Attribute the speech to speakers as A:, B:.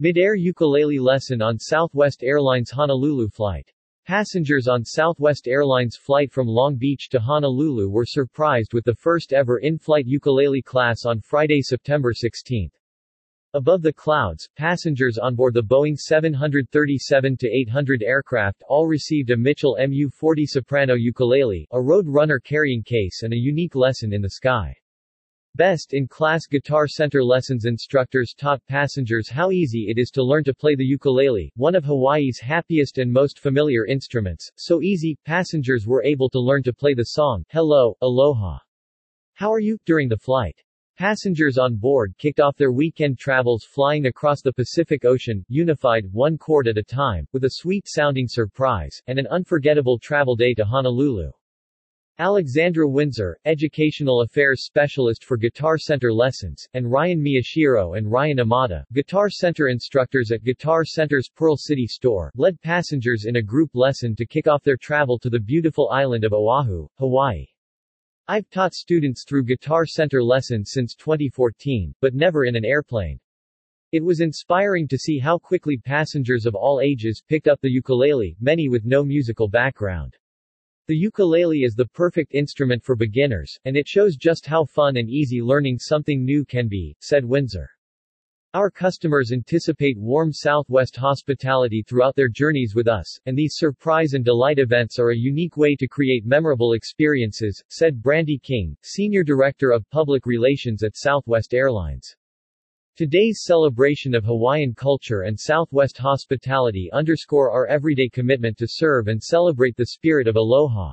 A: Mid-air ukulele lesson on Southwest Airlines Honolulu flight. Passengers on Southwest Airlines flight from Long Beach to Honolulu were surprised with the first ever in-flight ukulele class on Friday, September 16. Above the clouds, passengers on board the Boeing 737-800 aircraft all received a Mitchell MU-40 soprano ukulele, a road runner carrying case and a unique lesson in the sky. Best-in-class Guitar Center lessons instructors taught passengers how easy it is to learn to play the ukulele, one of Hawaii's happiest and most familiar instruments, so easy, passengers were able to learn to play the song, Hello, Aloha. How are you, during the flight. Passengers on board kicked off their weekend travels flying across the Pacific Ocean, unified, one chord at a time, with a sweet-sounding surprise, and an unforgettable travel day to Honolulu. Alexandra Windsor, Educational Affairs Specialist for Guitar Center Lessons, and Ryan Miyashiro and Ryan Amada, Guitar Center instructors at Guitar Center's Pearl City store, led passengers in a group lesson to kick off their travel to the beautiful island of Oahu, Hawaii. I've taught students through Guitar Center lessons since 2014, but never in an airplane. It was inspiring to see how quickly passengers of all ages picked up the ukulele, many with no musical background. The ukulele is the perfect instrument for beginners, and it shows just how fun and easy learning something new can be, said Windsor. Our customers anticipate warm Southwest hospitality throughout their journeys with us, and these surprise and delight events are a unique way to create memorable experiences, said Brandy King, Senior Director of Public Relations at Southwest Airlines. Today's celebration of Hawaiian culture and Southwest hospitality underscore our everyday commitment to serve and celebrate the spirit of aloha.